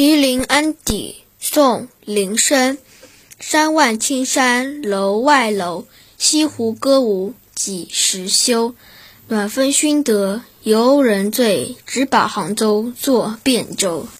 题临安邸宋林升山外青山楼外楼，西湖歌舞几时休？暖风熏得游人醉，直把杭州作汴州。